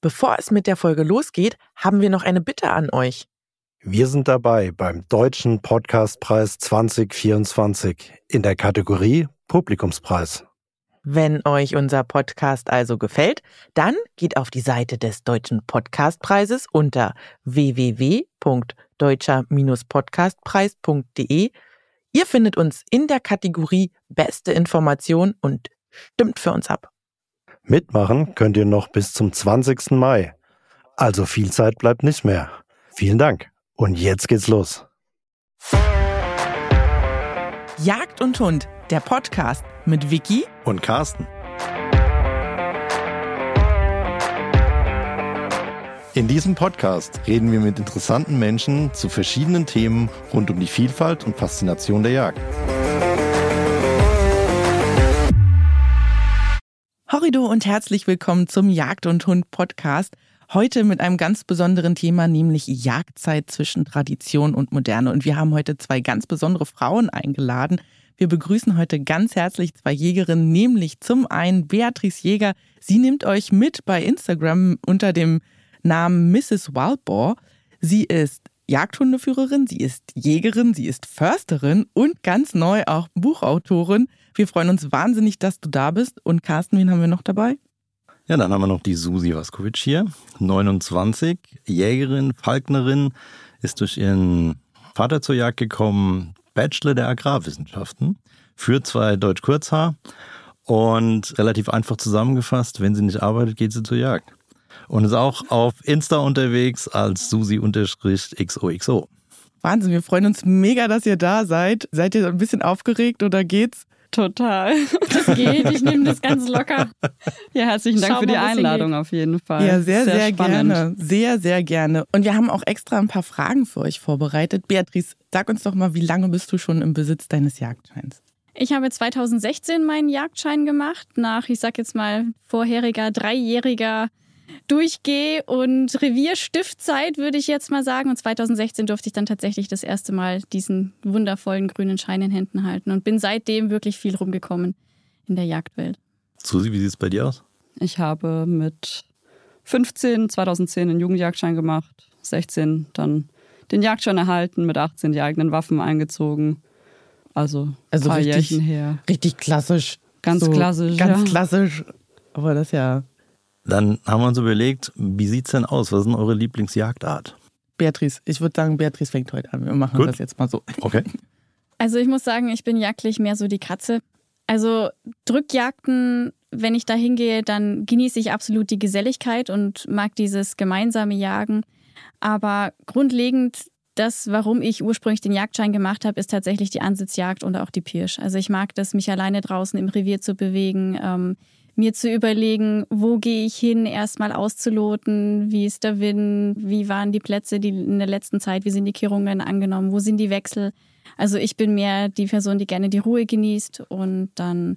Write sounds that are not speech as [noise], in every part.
Bevor es mit der Folge losgeht, haben wir noch eine Bitte an euch. Wir sind dabei beim Deutschen Podcastpreis 2024 in der Kategorie Publikumspreis. Wenn euch unser Podcast also gefällt, dann geht auf die Seite des Deutschen Podcastpreises unter www.deutscher-podcastpreis.de. Ihr findet uns in der Kategorie Beste Information und stimmt für uns ab. Mitmachen könnt ihr noch bis zum 20. Mai. Also viel Zeit bleibt nicht mehr. Vielen Dank. Und jetzt geht's los. Jagd und Hund, der Podcast mit Vicky und Carsten. In diesem Podcast reden wir mit interessanten Menschen zu verschiedenen Themen rund um die Vielfalt und Faszination der Jagd. Horrido und herzlich willkommen zum Jagd und Hund Podcast. Heute mit einem ganz besonderen Thema, nämlich Jagdzeit zwischen Tradition und Moderne. Und wir haben heute zwei ganz besondere Frauen eingeladen. Wir begrüßen heute ganz herzlich zwei Jägerinnen, nämlich zum einen Beatrice Jäger. Sie nimmt euch mit bei Instagram unter dem Namen Mrs. Wildboar. Sie ist Jagdhundeführerin, sie ist Jägerin, sie ist Försterin und ganz neu auch Buchautorin. Wir freuen uns wahnsinnig, dass du da bist. Und Carsten, wen haben wir noch dabei? Ja, dann haben wir noch die Susi Waskowitsch hier, 29, Jägerin, Falknerin, ist durch ihren Vater zur Jagd gekommen, Bachelor der Agrarwissenschaften, führt zwei Deutsch Kurzhaar und relativ einfach zusammengefasst, wenn sie nicht arbeitet, geht sie zur Jagd und ist auch auf Insta unterwegs als Susi-XOXO. Wahnsinn, wir freuen uns mega, dass ihr da seid. Seid ihr ein bisschen aufgeregt oder geht's? Total. Das geht, ich nehme das ganz locker. Ja, herzlichen Dank Schau für die Einladung auf jeden Fall. Ja, sehr, sehr, sehr gerne. Sehr, sehr gerne. Und wir haben auch extra ein paar Fragen für euch vorbereitet. Beatrice, sag uns doch mal, wie lange bist du schon im Besitz deines Jagdscheins? Ich habe 2016 meinen Jagdschein gemacht, nach, ich sag jetzt mal, vorheriger dreijähriger Durchgeh- und Revierstiftzeit, würde ich jetzt mal sagen. Und 2016 durfte ich dann tatsächlich das erste Mal diesen wundervollen grünen Schein in Händen halten und bin seitdem wirklich viel rumgekommen in der Jagdwelt. Susi, wie sieht es bei dir aus? Ich habe mit 15, 2010 den Jugendjagdschein gemacht, 16 dann den Jagdschein erhalten, mit 18 die eigenen Waffen eingezogen. Also, also paar richtig, Jährchen her. Richtig klassisch. Ganz so klassisch. Ganz ja. klassisch. Aber das ja dann haben wir uns überlegt, wie sieht es denn aus? Was ist denn eure Lieblingsjagdart? Beatrice, ich würde sagen, Beatrice fängt heute an. Wir machen Gut. das jetzt mal so. Okay. [laughs] Also ich muss sagen, ich bin jagdlich mehr so die Katze. Also Drückjagden, wenn ich da hingehe, dann genieße ich absolut die Geselligkeit und mag dieses gemeinsame Jagen. Aber grundlegend das, warum ich ursprünglich den Jagdschein gemacht habe, ist tatsächlich die Ansitzjagd und auch die Pirsch. Also ich mag das, mich alleine draußen im Revier zu bewegen. Ähm, mir zu überlegen, wo gehe ich hin, erstmal auszuloten, wie ist der Wind, wie waren die Plätze die in der letzten Zeit, wie sind die Kehrungen angenommen, wo sind die Wechsel. Also ich bin mehr die Person, die gerne die Ruhe genießt und dann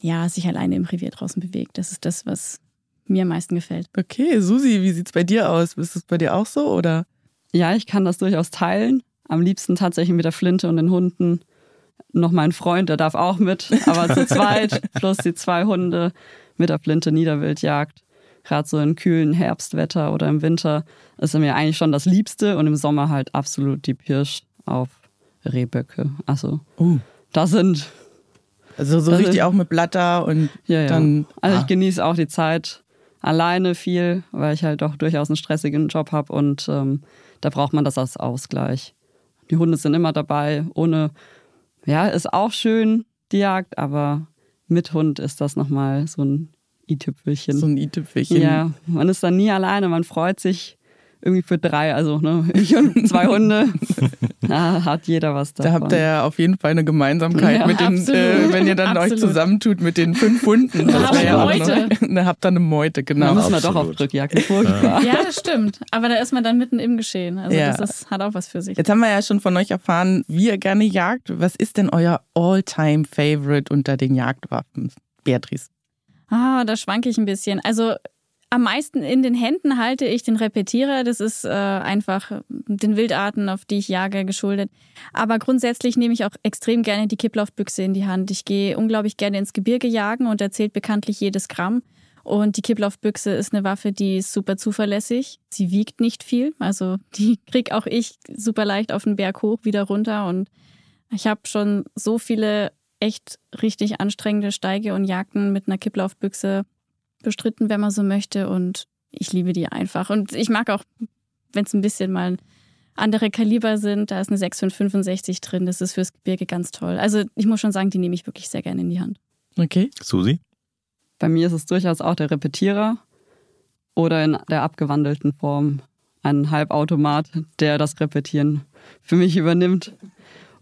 ja sich alleine im Revier draußen bewegt. Das ist das, was mir am meisten gefällt. Okay, Susi, wie sieht's bei dir aus? Ist es bei dir auch so oder? Ja, ich kann das durchaus teilen. Am liebsten tatsächlich mit der Flinte und den Hunden noch mein Freund, der darf auch mit, aber zu [laughs] zweit plus die zwei Hunde mit der Flinte Niederwildjagd. Gerade so im kühlen Herbstwetter oder im Winter ist mir eigentlich schon das Liebste und im Sommer halt absolut die Pirsch auf Rehböcke. Also uh. das sind also so richtig sind, auch mit Blatter und ja, dann. Ja. Also ich ah. genieße auch die Zeit alleine viel, weil ich halt doch durchaus einen stressigen Job habe und ähm, da braucht man das als Ausgleich. Die Hunde sind immer dabei, ohne ja, ist auch schön, die Jagd, aber mit Hund ist das nochmal so ein i-Tüpfelchen. So ein i-Tüpfelchen. Ja, man ist dann nie alleine, man freut sich irgendwie für drei, also ne, [laughs] ich und zwei Hunde. [laughs] da hat jeder was davon. Da habt ihr ja auf jeden Fall eine Gemeinsamkeit ja, mit den, äh, wenn ihr dann absolut. euch zusammentut mit den fünf Hunden. Da habt ja Meute. [laughs] Da habt ihr eine Meute, genau. Da müssen wir doch auf Drückjagd. Furchtbar. Ja, das stimmt. Aber da ist man dann mitten im Geschehen. Also ja. das ist, hat auch was für sich. Jetzt haben wir ja schon von euch erfahren, wie ihr gerne jagt. Was ist denn euer All-Time-Favorite unter den Jagdwaffen? Beatrice. Ah, da schwanke ich ein bisschen. Also am meisten in den Händen halte ich den Repetierer. Das ist äh, einfach den Wildarten, auf die ich jage, geschuldet. Aber grundsätzlich nehme ich auch extrem gerne die Kipplaufbüchse in die Hand. Ich gehe unglaublich gerne ins Gebirge jagen und erzählt bekanntlich jedes Gramm. Und die Kipplaufbüchse ist eine Waffe, die ist super zuverlässig. Sie wiegt nicht viel. Also die [laughs] krieg auch ich super leicht auf den Berg hoch, wieder runter. Und ich habe schon so viele echt richtig anstrengende Steige und Jagden mit einer Kipplaufbüchse bestritten, wenn man so möchte. Und ich liebe die einfach. Und ich mag auch, wenn es ein bisschen mal andere Kaliber sind, da ist eine 6,565 drin. Das ist fürs Gebirge ganz toll. Also ich muss schon sagen, die nehme ich wirklich sehr gerne in die Hand. Okay. Susi? Bei mir ist es durchaus auch der Repetierer oder in der abgewandelten Form ein Halbautomat, der das Repetieren für mich übernimmt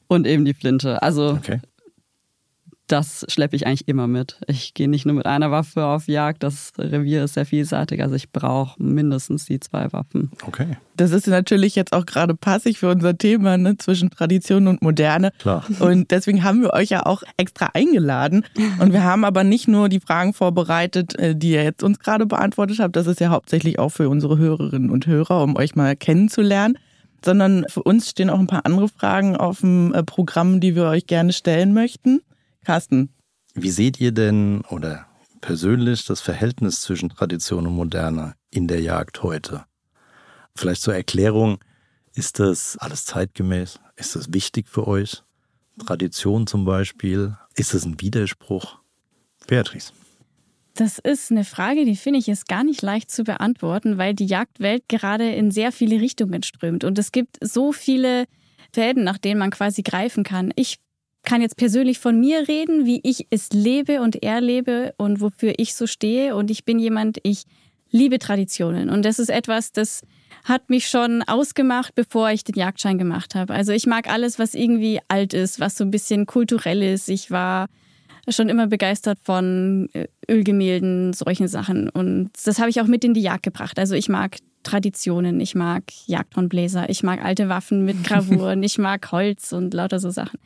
und eben die Flinte. Also Okay. Das schleppe ich eigentlich immer mit. Ich gehe nicht nur mit einer Waffe auf Jagd, das Revier ist sehr vielseitig, also ich brauche mindestens die zwei Waffen. Okay. Das ist natürlich jetzt auch gerade passig für unser Thema ne, zwischen Tradition und Moderne. Klar. Und deswegen haben wir euch ja auch extra eingeladen. Und wir haben aber nicht nur die Fragen vorbereitet, äh, die ihr jetzt uns gerade beantwortet habt. Das ist ja hauptsächlich auch für unsere Hörerinnen und Hörer, um euch mal kennenzulernen. Sondern für uns stehen auch ein paar andere Fragen auf dem äh, Programm, die wir euch gerne stellen möchten. Carsten, Wie seht ihr denn oder persönlich das Verhältnis zwischen Tradition und Moderne in der Jagd heute? Vielleicht zur Erklärung, ist das alles zeitgemäß? Ist das wichtig für euch? Tradition zum Beispiel? Ist das ein Widerspruch? Beatrice. Das ist eine Frage, die finde ich ist gar nicht leicht zu beantworten, weil die Jagdwelt gerade in sehr viele Richtungen strömt. Und es gibt so viele Fäden, nach denen man quasi greifen kann. Ich kann jetzt persönlich von mir reden, wie ich es lebe und erlebe und wofür ich so stehe. Und ich bin jemand, ich liebe Traditionen. Und das ist etwas, das hat mich schon ausgemacht, bevor ich den Jagdschein gemacht habe. Also ich mag alles, was irgendwie alt ist, was so ein bisschen kulturell ist. Ich war schon immer begeistert von äh, Ölgemälden, solchen Sachen. Und das habe ich auch mit in die Jagd gebracht. Also ich mag Traditionen, ich mag Jagdhornbläser, ich mag alte Waffen mit [laughs] Gravuren, ich mag Holz und lauter so Sachen.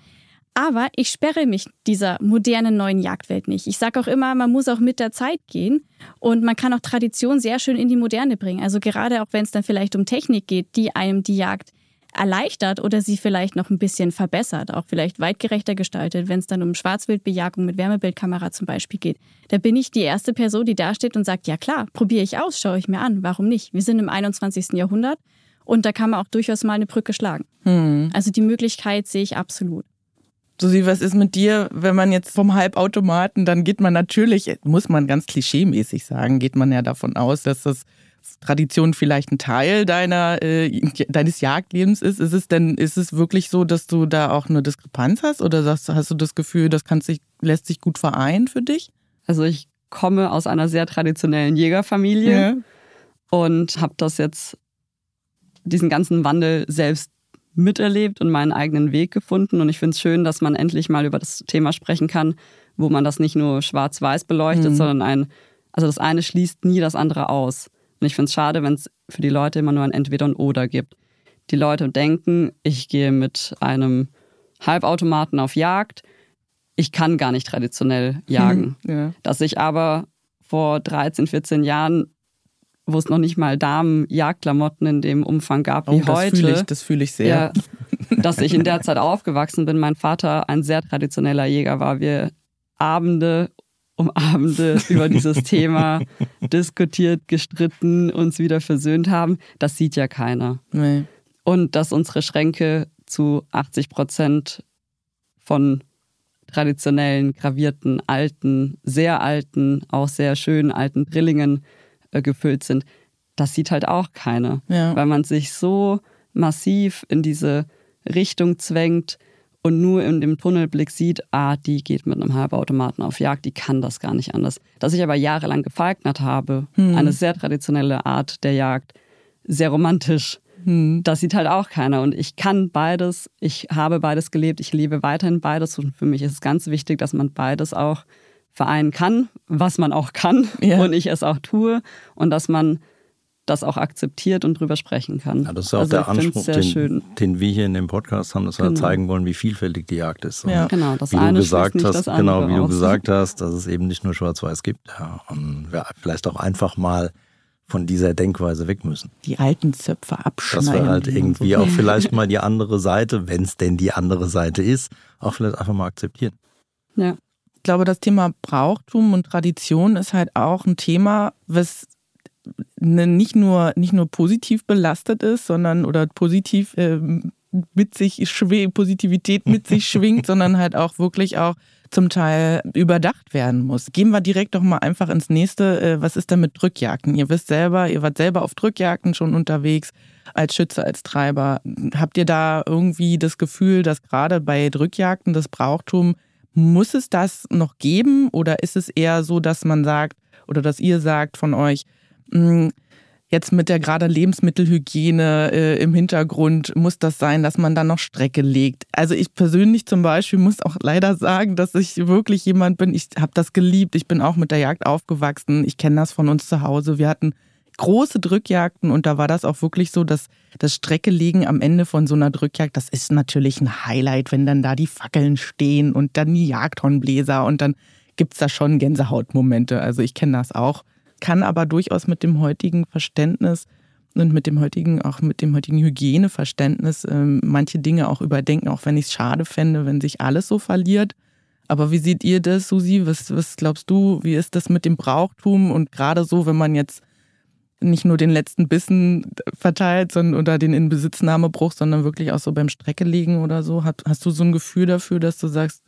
Aber ich sperre mich dieser modernen neuen Jagdwelt nicht. Ich sage auch immer, man muss auch mit der Zeit gehen und man kann auch Tradition sehr schön in die Moderne bringen. Also gerade auch wenn es dann vielleicht um Technik geht, die einem die Jagd erleichtert oder sie vielleicht noch ein bisschen verbessert, auch vielleicht weitgerechter gestaltet, wenn es dann um Schwarzwildbejagung mit Wärmebildkamera zum Beispiel geht. Da bin ich die erste Person, die da steht und sagt, ja klar, probiere ich aus, schaue ich mir an, warum nicht? Wir sind im 21. Jahrhundert und da kann man auch durchaus mal eine Brücke schlagen. hm. Also die Möglichkeit sehe ich absolut. Susi, was ist mit dir, wenn man jetzt vom Halbautomaten, dann geht man natürlich, muss man ganz klischeemäßig sagen, geht man ja davon aus, dass das Tradition vielleicht ein Teil deiner, äh, deines Jagdlebens ist. Ist es denn, ist es wirklich so, dass du da auch eine Diskrepanz hast oder sagst, hast du das Gefühl, das kann sich, lässt sich gut vereinen für dich? Also ich komme aus einer sehr traditionellen Jägerfamilie und habe das jetzt, diesen ganzen Wandel selbst miterlebt und meinen eigenen Weg gefunden. Und ich finde es schön, dass man endlich mal über das Thema sprechen kann, wo man das nicht nur schwarz-weiß beleuchtet, Mhm. sondern ein, also das eine schließt nie das andere aus. Und ich finde es schade, wenn es für die Leute immer nur ein Entweder und Oder gibt. Die Leute denken, ich gehe mit einem Halbautomaten auf Jagd. Ich kann gar nicht traditionell [laughs] jagen. Ja. Dass ich aber vor 13, 14 Jahren, wo es noch nicht mal Damen-Jagdklamotten in dem Umfang gab wie Oh, das heute, fühle ich, das fühle ich sehr. ja, [laughs] dass ich in der Zeit aufgewachsen bin. Mein Vater ein sehr traditioneller Jäger war. Wir Abende um Abende über dieses [laughs] Thema diskutiert, gestritten, uns wieder versöhnt haben. Das sieht ja keiner. Nee. Und dass unsere Schränke zu 80 Prozent von traditionellen, gravierten, alten, sehr alten, auch sehr schönen alten Drillingen äh, gefüllt sind, das sieht halt auch keiner. Ja. Weil man sich so massiv in diese Richtung zwängt und nur in dem Tunnelblick sieht, ah, die geht mit einem Halbautomaten auf Jagd, die kann das gar nicht anders. Dass ich aber jahrelang gefalknert habe, Hm. eine sehr traditionelle Art der Jagd, sehr romantisch, Hm. das sieht halt auch keiner. Und ich kann beides, ich habe beides gelebt, ich lebe weiterhin beides. Und für mich ist es ganz wichtig, dass man beides auch vereinen kann, was man auch kann Ja. und ich es auch tue. Und dass man das auch akzeptiert und drüber sprechen kann. Ja, das ist auch also der Anspruch, sehr den, schön. den wir hier in dem Podcast haben, dass wir Genau. zeigen wollen, wie vielfältig die Jagd ist. Und Ja. Genau, das wie eine du gesagt nicht hast, das andere genau, wie du aus. gesagt hast, dass es eben nicht nur Schwarz-Weiß gibt. Ja, und wir vielleicht auch einfach mal von dieser Denkweise weg müssen. Die alten Zöpfe Dass abschneiden. wir halt irgendwie so- auch [laughs] vielleicht mal die andere Seite, wenn es denn die andere Seite ist, auch vielleicht einfach mal akzeptieren. Ja. Glaube, das Thema Brauchtum und Tradition ist halt auch ein Thema, was nicht nur, nicht nur positiv belastet ist, sondern oder positiv äh, mit sich Positivität mit [laughs] sich schwingt, sondern halt auch wirklich auch zum Teil überdacht werden muss. Gehen wir direkt doch mal einfach ins nächste. Äh, was ist denn mit Drückjagden? Ihr wisst selber, ihr wart selber auf Drückjagden schon unterwegs als Schütze, als Treiber. Habt ihr da irgendwie das Gefühl, dass gerade bei Drückjagden das Brauchtum, muss es das noch geben oder ist es eher so, dass man sagt oder dass ihr sagt von euch, hm, jetzt mit der gerade Lebensmittelhygiene äh, im Hintergrund muss das sein, dass man dann noch Strecke legt. Also ich persönlich zum Beispiel muss auch leider sagen, dass ich wirklich jemand bin, ich habe das geliebt, ich bin auch mit der Jagd aufgewachsen, ich kenne das von uns zu Hause. Wir hatten große Drückjagden und da war das auch wirklich so, dass das Streckelegen am Ende von so einer Drückjagd, das ist natürlich ein Highlight, wenn dann da die Fackeln stehen und dann die Jagdhornbläser und dann gibt es da schon Gänsehautmomente. Also ich kenne das auch kann aber durchaus mit dem heutigen Verständnis und mit dem heutigen, auch mit dem heutigen Hygieneverständnis ähm, manche Dinge auch überdenken, auch wenn ich es schade fände, wenn sich alles so verliert. Aber wie seht ihr das, Susi? Was, was glaubst du, wie ist das mit dem Brauchtum? Und gerade so, wenn man jetzt nicht nur den letzten Bissen verteilt sondern, oder den Inbesitznahmebruch, sondern wirklich auch so beim Streckelegen oder so. Hast, hast du so ein Gefühl dafür, dass du sagst,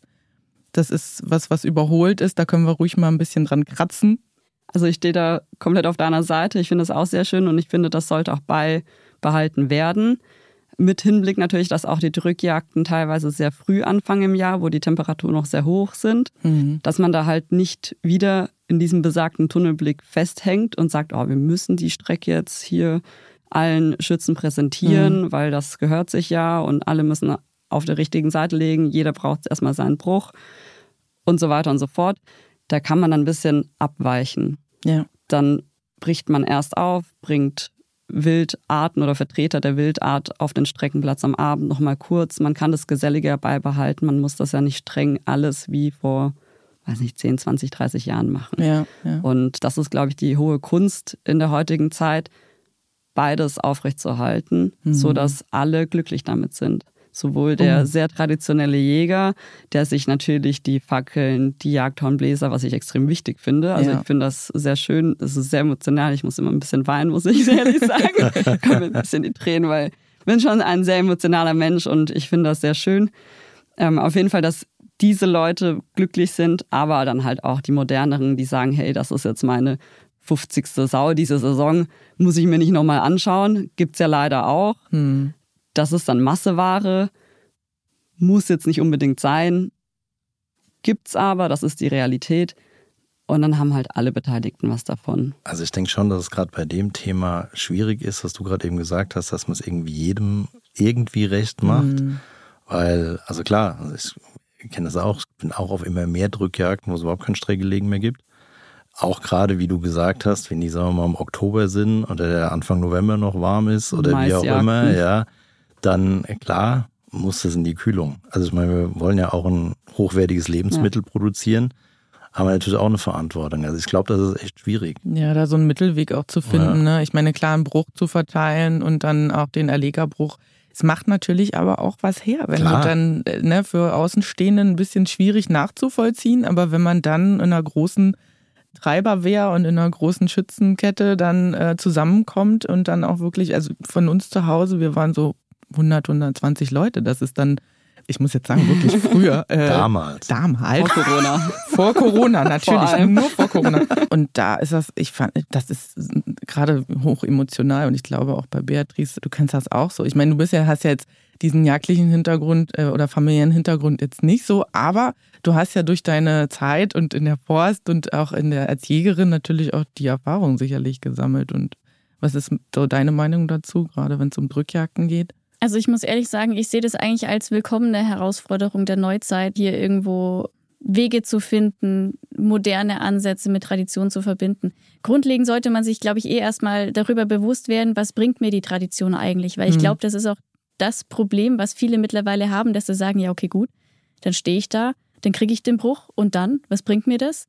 das ist was, was überholt ist, da können wir ruhig mal ein bisschen dran kratzen? Also ich stehe da komplett auf deiner Seite. Ich finde das auch sehr schön und ich finde, das sollte auch beibehalten werden. Mit Hinblick natürlich, dass auch die Drückjagden teilweise sehr früh anfangen im Jahr, wo die Temperaturen noch sehr hoch sind, mhm. dass man da halt nicht wieder in diesem besagten Tunnelblick festhängt und sagt, oh, wir müssen die Strecke jetzt hier allen Schützen präsentieren, mhm. weil das gehört sich ja und alle müssen auf der richtigen Seite legen, jeder braucht erstmal seinen Bruch und so weiter und so fort da kann man dann ein bisschen abweichen. Ja. Dann bricht man erst auf, bringt Wildarten oder Vertreter der Wildart auf den Streckenplatz am Abend nochmal kurz. Man kann das geselliger beibehalten. Man muss das ja nicht streng alles wie vor, weiß nicht, 10, 20, 30 Jahren machen. Ja, ja. Und das ist, glaube ich, die hohe Kunst in der heutigen Zeit, beides aufrechtzuerhalten, mhm. sodass alle glücklich damit sind. Sowohl der oh. sehr traditionelle Jäger, der sich natürlich die Fackeln, die Jagdhornbläser, was ich extrem wichtig finde. Also ja. ich finde das sehr schön, es ist sehr emotional. Ich muss immer ein bisschen weinen, muss ich [laughs] ehrlich sagen. Kommen ein bisschen die Tränen, weil ich bin schon ein sehr emotionaler Mensch und ich finde das sehr schön. Ähm, auf jeden Fall, dass diese Leute glücklich sind, aber dann halt auch die moderneren, die sagen, hey, das ist jetzt meine 50. Sau diese Saison, muss ich mir nicht nochmal anschauen. Gibt es ja leider auch. Hm. Das ist dann Masseware, muss jetzt nicht unbedingt sein, gibt's aber, das ist die Realität. Und dann haben halt alle Beteiligten was davon. Also ich denke schon, dass es gerade bei dem Thema schwierig ist, was du gerade eben gesagt hast, dass man es irgendwie jedem irgendwie recht macht. Mhm. Weil, also klar, ich kenne das auch, ich bin auch auf immer mehr Drückjagden, wo es überhaupt kein Streckelegen mehr gibt. Auch gerade, wie du gesagt hast, wenn die, sagen wir mal, im Oktober sind oder der Anfang November noch warm ist oder wie auch immer, ja, dann klar muss es in die Kühlung. Also ich meine, wir wollen ja auch ein hochwertiges Lebensmittel ja. produzieren, haben wir natürlich auch eine Verantwortung. Also ich glaube, das ist echt schwierig. Ja, da so einen Mittelweg auch zu finden. Ja. Ne? Ich meine, klar, einen Bruch zu verteilen und dann auch den Erlegerbruch. Es macht natürlich aber auch was her, wenn Klar. du dann ne, für Außenstehenden ein bisschen schwierig nachzuvollziehen, aber wenn man dann in einer großen Treiberwehr und in einer großen Schützenkette dann äh, zusammenkommt und dann auch wirklich, also von uns zu Hause, wir waren so 100, 120 Leute. Das ist dann, ich muss jetzt sagen, wirklich früher. [laughs] Äh, damals. Damals. Vor Corona. vor Corona, [laughs] natürlich. Vor nur vor Corona. Und da ist das, ich fand, das ist gerade hoch emotional und ich glaube auch bei Beatrice, du kennst das auch so. Ich meine, du bist ja, hast ja jetzt diesen jagdlichen Hintergrund äh, oder familiären Hintergrund jetzt nicht so, aber du hast ja durch deine Zeit und in der Forst und auch in der als Jägerin natürlich auch die Erfahrung sicherlich gesammelt. Und was ist so deine Meinung dazu, gerade wenn es um Drückjagden geht? Also ich muss ehrlich sagen, ich sehe das eigentlich als willkommene Herausforderung der Neuzeit, hier irgendwo Wege zu finden, moderne Ansätze mit Tradition zu verbinden. Grundlegend sollte man sich, glaube ich, eh erstmal darüber bewusst werden, was bringt mir die Tradition eigentlich, weil ich mhm. glaube, das ist auch das Problem, was viele mittlerweile haben, dass sie sagen, ja, okay, gut, dann stehe ich da, dann kriege ich den Bruch und dann, was bringt mir das?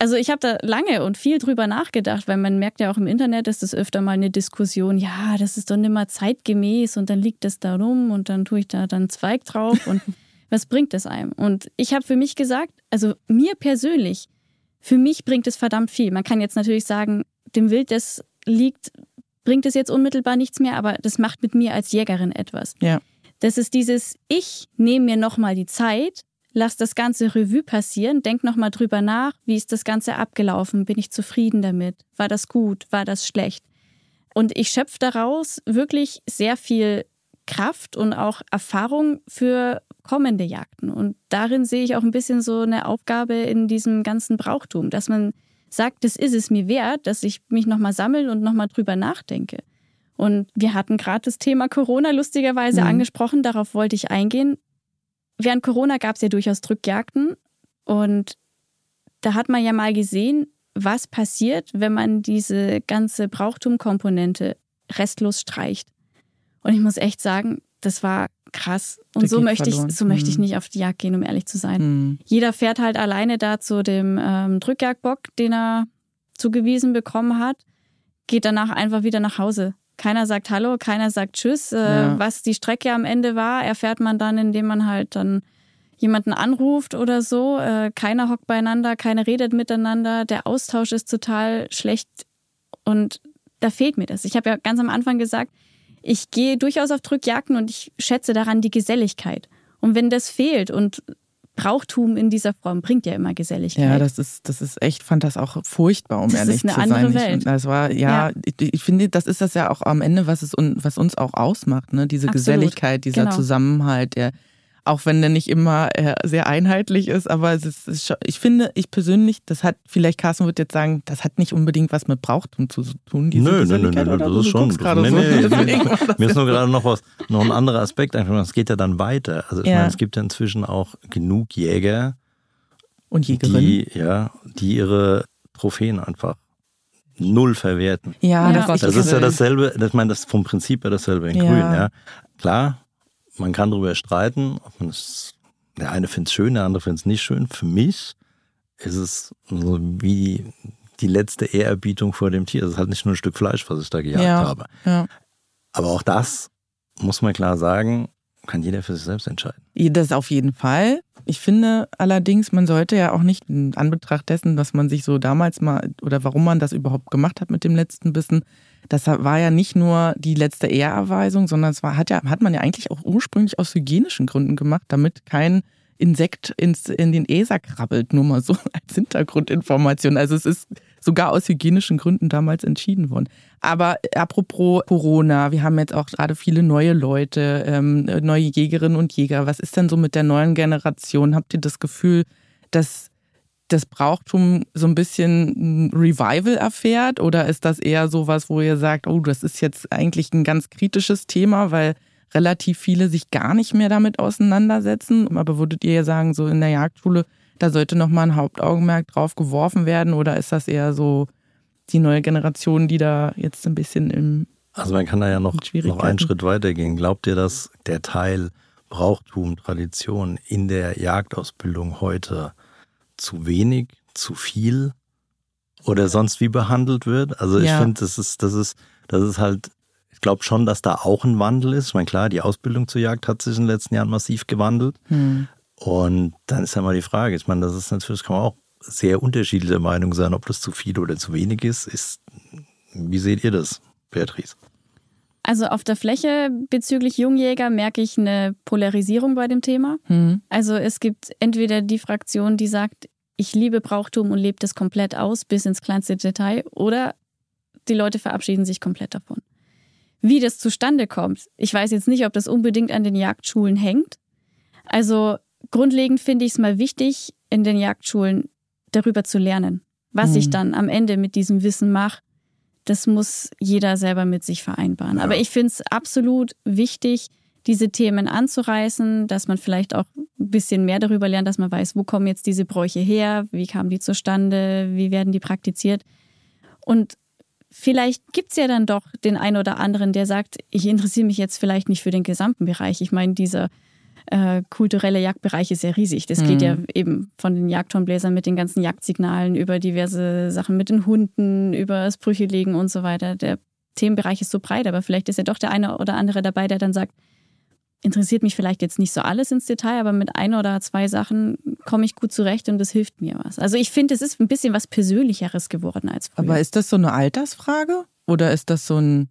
Also ich habe da lange und viel drüber nachgedacht, weil man merkt ja auch im Internet, dass das öfter mal eine Diskussion, ja, das ist doch nicht mehr zeitgemäß und dann liegt das da rum und dann tue ich da dann Zweig drauf und [laughs] Was bringt es einem? Und ich habe für mich gesagt, also mir persönlich, für mich bringt es verdammt viel. Man kann jetzt natürlich sagen, dem Wild, das liegt, bringt es jetzt unmittelbar nichts mehr, aber das macht mit mir als Jägerin etwas. Ja. Das ist dieses, ich nehme mir nochmal die Zeit, lass das ganze Revue passieren, denk nochmal drüber nach, wie ist das Ganze abgelaufen, bin ich zufrieden damit, war das gut, war das schlecht. Und ich schöpfe daraus wirklich sehr viel Kraft und auch Erfahrung für kommende Jagden. Und darin sehe ich auch ein bisschen so eine Aufgabe in diesem ganzen Brauchtum, dass man sagt, das ist es mir wert, dass ich mich nochmal sammle und nochmal drüber nachdenke. Und wir hatten gerade das Thema Corona lustigerweise mhm. angesprochen, darauf wollte ich eingehen. Während Corona gab es ja durchaus Drückjagden und da hat man ja mal gesehen, was passiert, wenn man diese ganze Brauchtumkomponente restlos streicht. Und ich muss echt sagen, das war krass. Und so möchte, ich, so möchte ich nicht auf die Jagd gehen, um ehrlich zu sein. Mhm. Jeder fährt halt alleine da zu dem ähm, Drückjagdbock, den er zugewiesen bekommen hat, geht danach einfach wieder nach Hause. Keiner sagt Hallo, keiner sagt Tschüss. Äh, ja. Was die Strecke am Ende war, erfährt man dann, indem man halt dann jemanden anruft oder so. Äh, keiner hockt beieinander, keiner redet miteinander. Der Austausch ist total schlecht und da fehlt mir das. Ich habe ja ganz am Anfang gesagt, ich gehe durchaus auf Drückjagden und ich schätze daran die Geselligkeit. Und wenn das fehlt und Brauchtum in dieser Form bringt ja immer Geselligkeit. Ja, das ist, das ist echt, fand das auch furchtbar, um das ehrlich zu sein. Das ist eine andere Welt. das war, ja, ja, Ich, ich, finde, das ist das ja auch am Ende, was es was uns auch ausmacht, ne? Diese Absolut. Geselligkeit, dieser genau. Zusammenhalt, der auch wenn der nicht immer äh, sehr einheitlich ist, aber es ist, ist schon, ich finde, ich persönlich, das hat, vielleicht Carsten wird jetzt sagen, das hat nicht unbedingt was mit Brauchtum zu tun. Diese nö, nö, nö, nö, das ist schon. Das, nee, nee, so. [laughs] nee, mir ist nur gerade noch was, noch ein anderer Aspekt einfach, es geht ja dann weiter. Also ich ja. meine, es gibt ja inzwischen auch genug Jäger und Jägerinnen, die, ja, die ihre Trophäen einfach null verwerten. Ja, ja. das, das ist ja dasselbe, ich meine, das ist vom Prinzip ja dasselbe in ja. Grün, ja. Klar, man kann darüber streiten, ob man es, der eine findet es schön, der andere findet es nicht schön. Für mich ist es so wie die letzte Ehrerbietung vor dem Tier. Es ist halt nicht nur ein Stück Fleisch, was ich da gejagt ja, habe. Ja. Aber auch das muss man klar sagen, kann jeder für sich selbst entscheiden. Das auf jeden Fall. Ich finde allerdings, man sollte ja auch nicht in Anbetracht dessen, dass man sich so damals mal oder warum man das überhaupt gemacht hat mit dem letzten Bissen, das war ja nicht nur die letzte Ehrerweisung, sondern es war, hat, ja, hat man ja eigentlich auch ursprünglich aus hygienischen Gründen gemacht, damit kein Insekt ins, in den ESA krabbelt, nur mal so [laughs] als Hintergrundinformation. Also es ist sogar aus hygienischen Gründen damals entschieden worden. Aber apropos Corona, wir haben jetzt auch gerade viele neue Leute, ähm, neue Jägerinnen und Jäger. Was ist denn so mit der neuen Generation? Habt ihr das Gefühl, dass das Brauchtum so ein bisschen ein Revival erfährt? Oder ist das eher so was, wo ihr sagt, oh, das ist jetzt eigentlich ein ganz kritisches Thema, weil relativ viele sich gar nicht mehr damit auseinandersetzen? Aber würdet ihr ja sagen, so in der Jagdschule, da sollte nochmal ein Hauptaugenmerk drauf geworfen werden? Oder ist das eher so die neue Generation, die da jetzt ein bisschen im. Also man kann da ja noch, noch einen Schritt weiter gehen. Glaubt ihr, dass der Teil Brauchtum, Tradition in der Jagdausbildung heute zu wenig, zu viel oder sonst wie behandelt wird. Also ich ja. finde, das ist, das ist, das ist halt, ich glaube schon, dass da auch ein Wandel ist. Ich meine, klar, die Ausbildung zur Jagd hat sich in den letzten Jahren massiv gewandelt. Hm. Und dann ist ja mal die Frage, ich meine, das ist natürlich, kann man auch sehr unterschiedlicher Meinung sein, ob das zu viel oder zu wenig ist. ist wie seht ihr das, Beatrice? Also auf der Fläche bezüglich Jungjäger merke ich eine Polarisierung bei dem Thema. Mhm. Also es gibt entweder die Fraktion, die sagt, ich liebe Brauchtum und lebe das komplett aus bis ins kleinste Detail, oder die Leute verabschieden sich komplett davon. Wie das zustande kommt, ich weiß jetzt nicht, ob das unbedingt an den Jagdschulen hängt. Also grundlegend finde ich es mal wichtig, in den Jagdschulen darüber zu lernen, was mhm. ich dann am Ende mit diesem Wissen mache das muss jeder selber mit sich vereinbaren. Ja. Aber ich finde es absolut wichtig, diese Themen anzureißen, dass man vielleicht auch ein bisschen mehr darüber lernt, dass man weiß, wo kommen jetzt diese Bräuche her, wie kamen die zustande, wie werden die praktiziert. Und vielleicht gibt es ja dann doch den einen oder anderen, der sagt, ich interessiere mich jetzt vielleicht nicht für den gesamten Bereich. Ich meine, dieser äh, kulturelle Jagdbereich ist ja riesig. Das mhm. geht ja eben von den Jagdhornbläsern mit den ganzen Jagdsignalen über diverse Sachen mit den Hunden, über das Brüchelegen und so weiter. Der Themenbereich ist so breit, aber vielleicht ist ja doch der eine oder andere dabei, der dann sagt, interessiert mich vielleicht jetzt nicht so alles ins Detail, aber mit ein oder zwei Sachen komme ich gut zurecht und das hilft mir was. Also ich finde, es ist ein bisschen was Persönlicheres geworden als früher. Aber ist das so eine Altersfrage? Oder ist das so ein,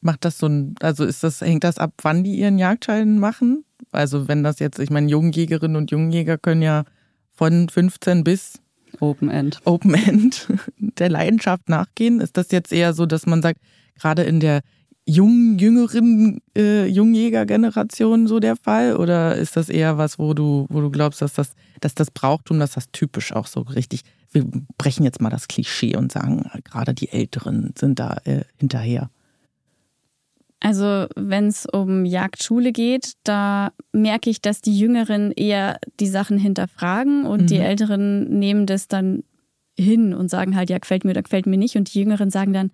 macht das so ein, also ist das, hängt das ab, wann die ihren Jagdschein machen? Also wenn das jetzt, ich meine, Jungjägerinnen und Jungjäger können ja von 15 bis Open End. Open End [laughs] der Leidenschaft nachgehen. Ist das jetzt eher so, dass man sagt, gerade in der jungen, jüngeren äh, Jungjäger-Generation so der Fall? Oder ist das eher was, wo du, wo du glaubst, dass das, dass das Brauchtum, dass das typisch auch so richtig, wir brechen jetzt mal das Klischee und sagen, gerade die Älteren sind da äh, hinterher? Also wenn es um Jagdschule geht, da merke ich, dass die Jüngeren eher die Sachen hinterfragen und mhm. die Älteren nehmen das dann hin und sagen halt, ja, gefällt mir oder gefällt mir nicht. Und die Jüngeren sagen dann,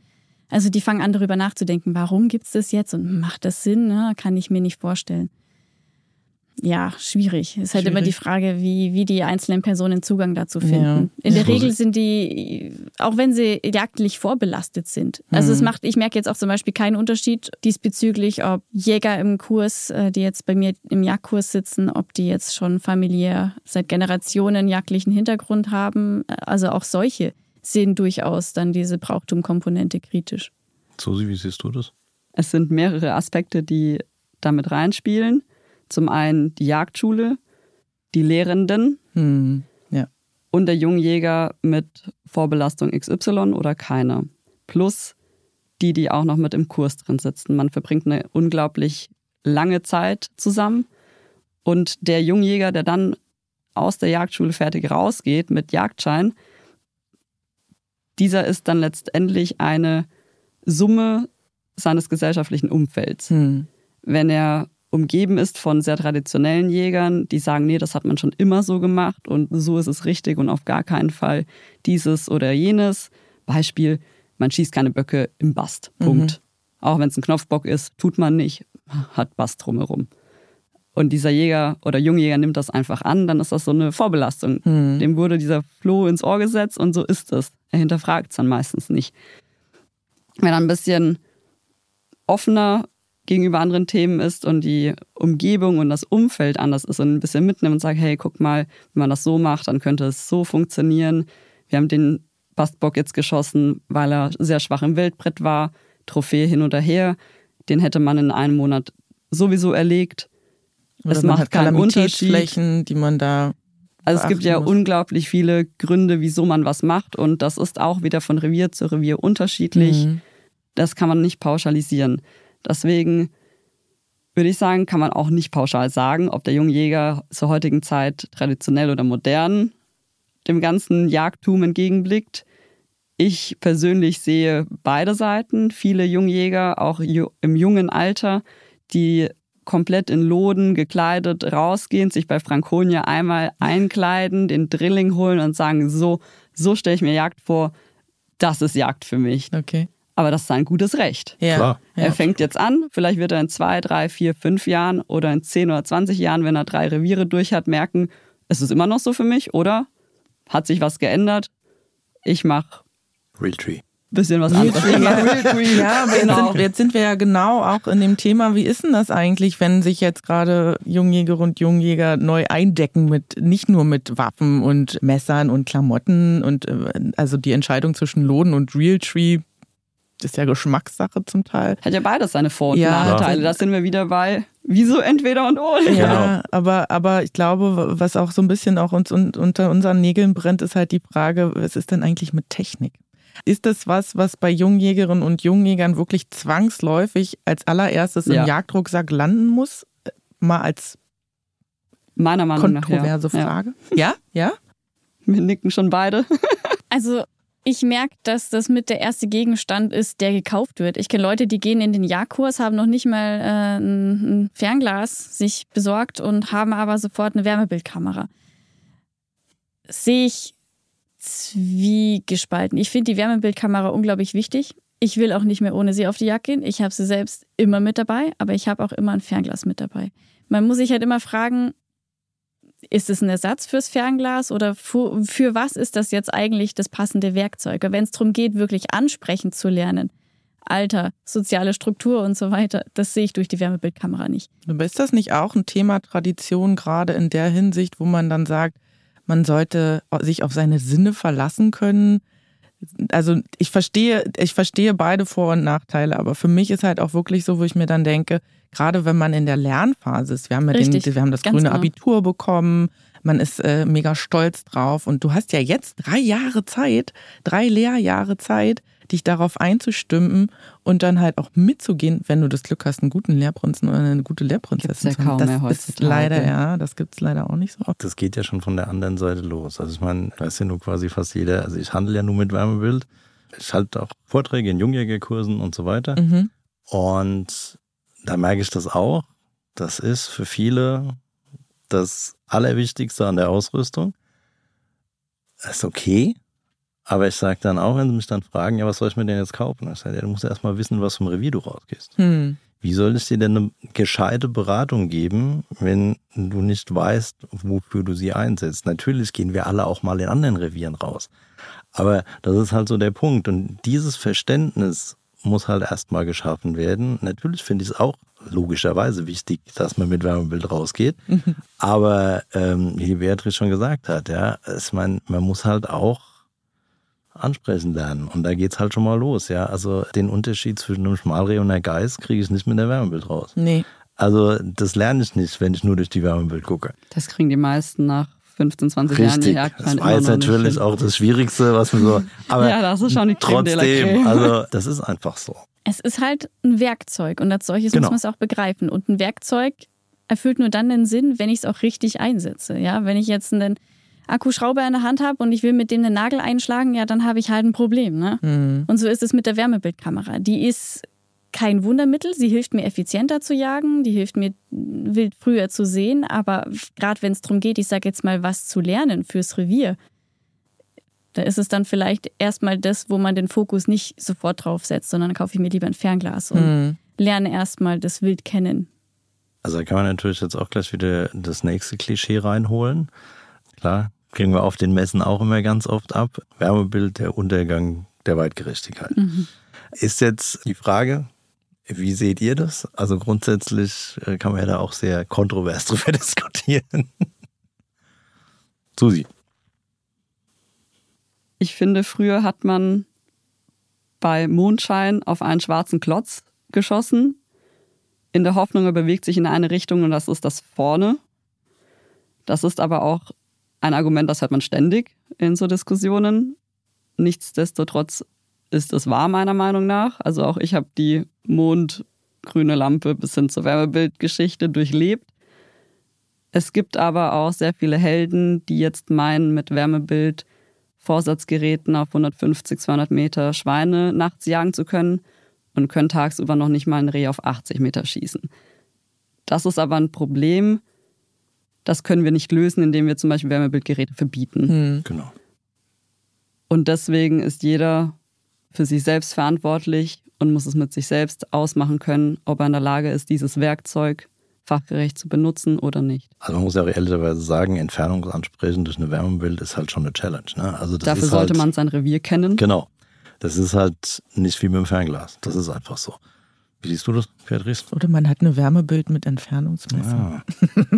also die fangen an darüber nachzudenken, warum gibt es das jetzt und macht das Sinn? Ne? Kann ich mir nicht vorstellen ja, schwierig. Es ist halt immer die Frage, wie, wie die einzelnen Personen Zugang dazu finden. Ja. In der Regel sind die, auch wenn sie jagdlich vorbelastet sind. Also mhm. es macht, ich merke jetzt auch zum Beispiel keinen Unterschied diesbezüglich, ob Jäger im Kurs, äh, die jetzt bei mir im Jagdkurs sitzen, ob die jetzt schon familiär seit Generationen jagdlichen Hintergrund haben. Also auch solche sehen durchaus dann diese Brauchtumkomponente kritisch. Susi, wie siehst du das? Es sind mehrere Aspekte, die damit reinspielen. Zum einen die Jagdschule, die Lehrenden hm, ja. und der Jungjäger mit Vorbelastung XY oder keiner. Plus die, die auch noch mit im Kurs drin sitzen. Man verbringt eine unglaublich lange Zeit zusammen. Und der Jungjäger, der dann aus der Jagdschule fertig rausgeht mit Jagdschein, dieser ist dann letztendlich eine Summe seines gesellschaftlichen Umfelds. Hm. Wenn er umgeben ist von sehr traditionellen Jägern, die sagen, nee, das hat man schon immer so gemacht und so ist es richtig und auf gar keinen Fall dieses oder jenes. Beispiel, man schießt keine Böcke im Bast. Punkt. Mhm. Auch wenn es ein Knopfbock ist, tut man nicht, hat Bast drumherum. Und dieser Jäger oder Jungjäger nimmt das einfach an, dann ist das so eine Vorbelastung. Mhm. Dem wurde dieser Floh ins Ohr gesetzt und so ist es. Er hinterfragt es dann meistens nicht. Wenn er ein bisschen offener gegenüber anderen Themen ist und die Umgebung und das Umfeld anders ist und ein bisschen mitnimmt und sagt, hey, guck mal, wenn man das so macht, dann könnte es so funktionieren. Wir haben den Bastbock jetzt geschossen, weil er sehr schwach im Wildbrett war, Trophäe hin oder her. Den hätte man in einem Monat sowieso erlegt. Oder es macht keinen Unterschied. die man da also es gibt ja muss. unglaublich viele Gründe, wieso man was macht und das ist auch wieder von Revier zu Revier unterschiedlich. Mhm. Das kann man nicht pauschalisieren. Deswegen würde ich sagen, kann man auch nicht pauschal sagen, ob der Jungjäger zur heutigen Zeit traditionell oder modern dem ganzen Jagdtum entgegenblickt. Ich persönlich sehe beide Seiten. Viele Jungjäger, auch im jungen Alter, die komplett in Loden gekleidet rausgehen, sich bei Franconia einmal einkleiden, den Drilling holen und sagen, so, so stelle ich mir Jagd vor, das ist Jagd für mich. Okay. Aber das ist sein gutes Recht. Ja. Klar. Er fängt jetzt an, vielleicht wird er in zwei, drei, vier, fünf Jahren oder in zehn oder zwanzig Jahren, wenn er drei Reviere durch hat, merken, es ist immer noch so für mich oder hat sich was geändert? Ich mache Realtree. Bisschen was anderes. ja, [laughs] genau. jetzt, sind, jetzt sind wir ja genau auch in dem Thema, wie ist denn das eigentlich, wenn sich jetzt gerade Jungjäger und Jungjäger neu eindecken mit, nicht nur mit Waffen und Messern und Klamotten und äh, also die Entscheidung zwischen Lohn und Realtree ist ja Geschmackssache zum Teil. Hat ja beides seine Vor- und ja, Nachteile. Da sind wir wieder bei, wieso entweder und oder. Ja, genau. aber, aber ich glaube, was auch so ein bisschen auch uns unter unseren Nägeln brennt, ist halt die Frage, was ist denn eigentlich mit Technik? Ist das was, was bei Jungjägerinnen und Jungjägern wirklich zwangsläufig als allererstes ja. im Jagdrucksack landen muss? Mal als Meiner Meinung kontroverse nach, ja. Frage. Ja, ja. Wir nicken schon beide. Also ich merke, dass das mit der erste Gegenstand ist, der gekauft wird. Ich kenne Leute, die gehen in den Jagdkurs, haben noch nicht mal äh, ein Fernglas sich besorgt und haben aber sofort eine Wärmebildkamera. Sehe ich zwiegespalten. Ich finde die Wärmebildkamera unglaublich wichtig. Ich will auch nicht mehr ohne sie auf die Jagd gehen. Ich habe sie selbst immer mit dabei, aber ich habe auch immer ein Fernglas mit dabei. Man muss sich halt immer fragen, ist es ein Ersatz fürs Fernglas oder für, für was ist das jetzt eigentlich das passende Werkzeug? Wenn es darum geht, wirklich ansprechend zu lernen, Alter, soziale Struktur und so weiter. Das sehe ich durch die Wärmebildkamera nicht. Aber ist das nicht auch ein Thema Tradition, gerade in der Hinsicht, wo man dann sagt, man sollte sich auf seine Sinne verlassen können? Also ich verstehe, ich verstehe beide Vor- und Nachteile, aber für mich ist halt auch wirklich so, wo ich mir dann denke, gerade wenn man in der Lernphase ist, wir haben, ja den, wir haben das grüne genau. Abitur bekommen, man ist äh, mega stolz drauf und du hast ja jetzt drei Jahre Zeit, drei Lehrjahre Zeit, dich darauf einzustimmen und dann halt auch mitzugehen, wenn du das Glück hast, einen guten Lehrprinzen oder eine gute Lehrprinzessin zu haben. Das mehr ist leider, ja, das gibt es leider auch nicht so oft. Das geht ja schon von der anderen Seite los. Also ich meine, weiß ja nur quasi fast jeder, also ich handle ja nur mit Wärmebild. Ich halte auch Vorträge in Jungjägerkursen und so weiter. Mhm. Und da merke ich das auch. Das ist für viele das Allerwichtigste an der Ausrüstung. Das ist okay. Aber ich sage dann auch, wenn sie mich dann fragen, ja, was soll ich mir denn jetzt kaufen? Ich sage, ja, du musst erst mal wissen, was vom Revier du rausgehst. Hm. Wie soll ich dir denn eine gescheite Beratung geben, wenn du nicht weißt, wofür du sie einsetzt? Natürlich gehen wir alle auch mal in anderen Revieren raus. Aber das ist halt so der Punkt. Und dieses Verständnis muss halt erstmal geschaffen werden. Natürlich finde ich es auch logischerweise wichtig, dass man mit Wärmebild rausgeht. Aber ähm, wie Beatrice schon gesagt hat, ja, ich meine, man muss halt auch ansprechen lernen. Und da geht's halt schon mal los, ja. Also den Unterschied zwischen einem Schmalreh und einer Geiß kriege ich nicht mit der Wärmebild raus. Nee. Also das lerne ich nicht, wenn ich nur durch die Wärmebild gucke. Das kriegen die meisten nach 15, 20 Richtig. Jahren Richtig, Das war jetzt natürlich auch das Schwierigste, was wir so. [laughs] Aber ja, das ist schon die trotzdem, [laughs] also das ist einfach so. Es ist halt ein Werkzeug und als solches genau. muss man es auch begreifen. Und ein Werkzeug erfüllt nur dann den Sinn, wenn ich es auch richtig einsetze. Ja, wenn ich jetzt einen Akkuschrauber in der Hand habe und ich will mit dem einen Nagel einschlagen, ja, dann habe ich halt ein Problem. Ne? Mhm. Und so ist es mit der Wärmebildkamera. Die ist kein Wundermittel. Sie hilft mir effizienter zu jagen, die hilft mir wild früher zu sehen. Aber gerade wenn es darum geht, ich sage jetzt mal, was zu lernen fürs Revier, da ist es dann vielleicht erstmal das, wo man den Fokus nicht sofort drauf setzt, sondern dann kaufe ich mir lieber ein Fernglas und mhm. lerne erstmal das Wild kennen. Also da kann man natürlich jetzt auch gleich wieder das nächste Klischee reinholen. Klar, kriegen wir auf den Messen auch immer ganz oft ab. Wärmebild, der Untergang der Weitgerechtigkeit. Mhm. Ist jetzt die Frage, wie seht ihr das? Also grundsätzlich äh, kann man ja da auch sehr kontrovers [laughs] drüber diskutieren. Susi. Ich finde, früher hat man bei Mondschein auf einen schwarzen Klotz geschossen, in der Hoffnung, er bewegt sich in eine Richtung und das ist das vorne. Das ist aber auch ein Argument, das hört man ständig in so Diskussionen. Nichtsdestotrotz ist es wahr, meiner Meinung nach. Also auch ich habe die mondgrüne Lampe bis hin zur Wärmebildgeschichte durchlebt. Es gibt aber auch sehr viele Helden, die jetzt meinen, mit Wärmebild Vorsatzgeräten auf 150, 200 Meter Schweine nachts jagen zu können und können tagsüber noch nicht mal ein Reh auf 80 Meter schießen. Das ist aber ein Problem, das können wir nicht lösen, indem wir zum Beispiel Wärmebildgeräte verbieten. Hm. Genau. Und deswegen ist jeder für sich selbst verantwortlich und muss es mit sich selbst ausmachen können, ob er in der Lage ist, dieses Werkzeug fachgerecht zu benutzen oder nicht. Also man muss ja auch ehrlicherweise sagen, Entfernungsansprechen durch eine Wärmebild ist halt schon eine Challenge. Ne? Also Dafür sollte halt, man sein Revier kennen. Genau. Das ist halt nicht wie mit dem Fernglas. Das ist einfach so. Wie siehst du das, Beatrice? Oder man hat eine Wärmebild mit Entfernungsmessung.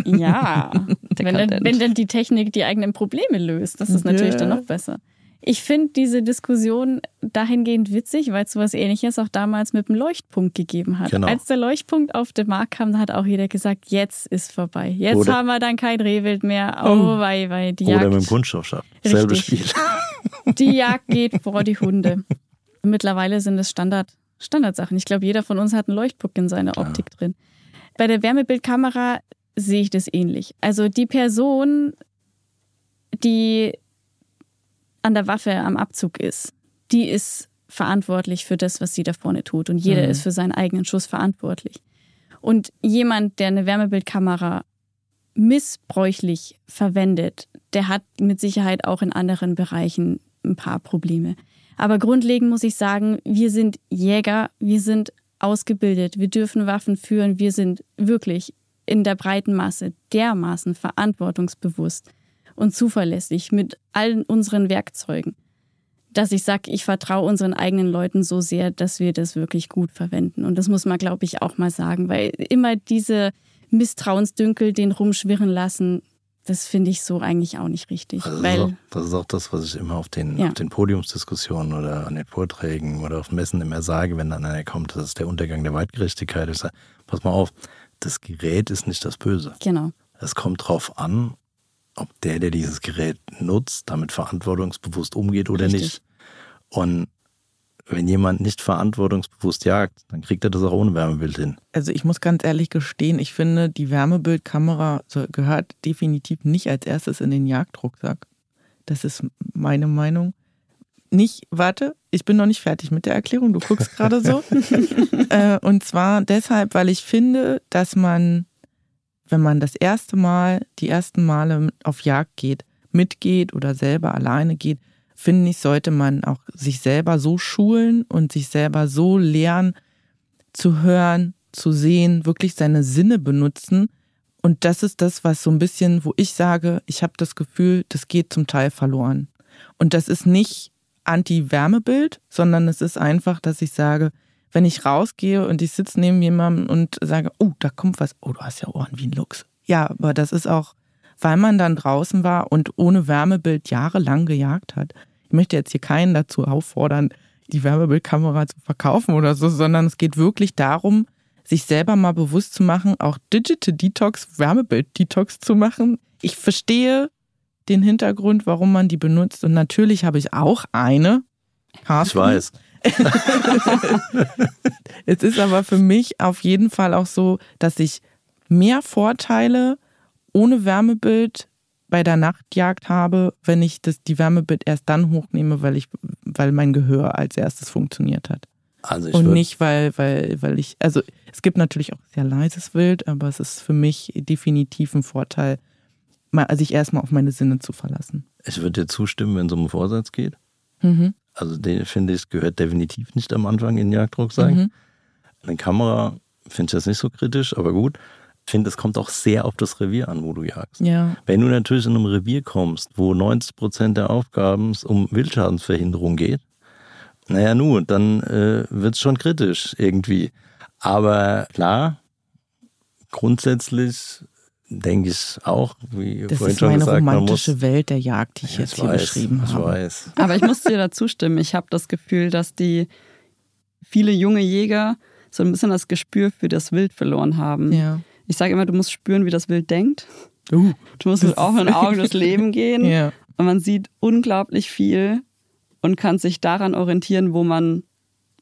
Ja. Ja, [laughs] wenn, dann, wenn dann die Technik die eigenen Probleme löst, das ist natürlich Ja. dann noch besser. Ich finde diese Diskussion dahingehend witzig, weil es sowas ähnliches auch damals mit dem Leuchtpunkt gegeben hat. Genau. Als der Leuchtpunkt auf den Markt kam, hat auch jeder gesagt, jetzt ist vorbei. Jetzt Oder- haben wir dann kein Rehwild mehr. Oh, Oh. wei, wei, die Oder Jagd. mit dem Kunststoffschaft. Selbe Richtig. Spiel. Die Jagd geht vor die Hunde. [laughs] Mittlerweile sind es Standard, Standardsachen. Ich glaube, jeder von uns hat einen Leuchtpunkt in seiner Klar. Optik drin. Bei der Wärmebildkamera sehe ich das ähnlich. Also die Person, die an der Waffe am Abzug ist, die ist verantwortlich für das, was sie da vorne tut. Und jeder Mhm. ist für seinen eigenen Schuss verantwortlich. Und jemand, der eine Wärmebildkamera missbräuchlich verwendet, der hat mit Sicherheit auch in anderen Bereichen ein paar Probleme. Aber grundlegend muss ich sagen, wir sind Jäger, wir sind ausgebildet, wir dürfen Waffen führen, wir sind wirklich in der breiten Masse dermaßen verantwortungsbewusst und zuverlässig mit allen unseren Werkzeugen. dass ich sage, ich vertraue unseren eigenen Leuten so sehr, dass wir das wirklich gut verwenden. Und das muss man, glaube ich, auch mal sagen, weil immer diese Misstrauensdünkel den rumschwirren lassen, das finde ich so eigentlich auch nicht richtig. Also weil, das, ist auch, das, ist auch, das was ich immer auf den, Ja. auf den Podiumsdiskussionen oder an den Vorträgen oder auf Messen immer sage, wenn dann einer kommt, das ist der Untergang der Weitgerechtigkeit. Ich sage, pass mal auf, das Gerät ist nicht das Böse. genau. Es kommt drauf an, ob der, der dieses Gerät nutzt, damit verantwortungsbewusst umgeht oder Richtig. nicht. Und wenn jemand nicht verantwortungsbewusst jagt, dann kriegt er das auch ohne Wärmebild hin. Also ich muss ganz ehrlich gestehen, ich finde, die Wärmebildkamera gehört definitiv nicht als erstes in den Jagdrucksack. Das ist meine Meinung. Nicht, warte, ich bin noch nicht fertig mit der Erklärung, du guckst gerade so. [laughs] äh, und zwar deshalb, weil ich finde, dass man, wenn man das erste Mal, die ersten Male auf Jagd geht, mitgeht oder selber alleine geht, finde ich, sollte man auch sich selber so schulen und sich selber so lernen, zu hören, zu sehen, wirklich seine Sinne benutzen. Und das ist das, was so ein bisschen, wo ich sage, ich habe das Gefühl, das geht zum Teil verloren. Und das ist nicht Anti-Wärmebild, sondern es ist einfach, dass ich sage, wenn ich rausgehe und ich sitze neben jemandem und sage, oh, da kommt was, oh, du hast ja Ohren wie ein Luchs. Ja, aber das ist auch, weil man dann draußen war und ohne Wärmebild jahrelang gejagt hat. Ich möchte jetzt hier keinen dazu auffordern, die Wärmebildkamera zu verkaufen oder so, sondern es geht wirklich darum, sich selber mal bewusst zu machen, auch Digital Detox, Wärmebild Detox zu machen. Ich verstehe den Hintergrund, warum man die benutzt und natürlich habe ich auch eine. Ich Carsten. weiß. [laughs] Es ist aber für mich auf jeden Fall auch so, dass ich mehr Vorteile ohne Wärmebild bei der Nachtjagd habe, wenn ich das, die Wärmebild erst dann hochnehme, weil ich, weil mein Gehör als erstes funktioniert hat. Also ich Und nicht, weil, weil, weil ich, also es gibt natürlich auch sehr leises Wild, aber es ist für mich definitiv ein Vorteil, mal, sich erstmal auf meine Sinne zu verlassen. Ich würde dir zustimmen, wenn es um einen Vorsatz geht. Mhm. Also den finde ich, gehört definitiv nicht am Anfang in den Jagdrucksack. Mhm. Eine Kamera finde ich das nicht so kritisch, aber gut. Ich finde, es kommt auch sehr auf das Revier an, wo du jagst. Ja, Wenn du natürlich in einem Revier kommst, wo 90 Prozent der Aufgaben um Wildschadensverhinderung geht, naja, nun, dann äh, wird es schon kritisch irgendwie. Aber klar, grundsätzlich denke ich auch, wie das vorhin ist schon meine gesagt, man muss. romantische Welt der Jagd, die ich Ja, jetzt ich hier weiß, beschrieben ich habe. weiß. Aber ich muss dir dazu stimmen. Ich habe das Gefühl, dass die viele junge Jäger so ein bisschen das Gespür für das Wild verloren haben. Ja. Ich sage immer, du musst spüren, wie das Wild denkt. Uh, Du musst mit offenen Augen durchs [laughs] Leben gehen. ja. Und man sieht unglaublich viel und kann sich daran orientieren, wo man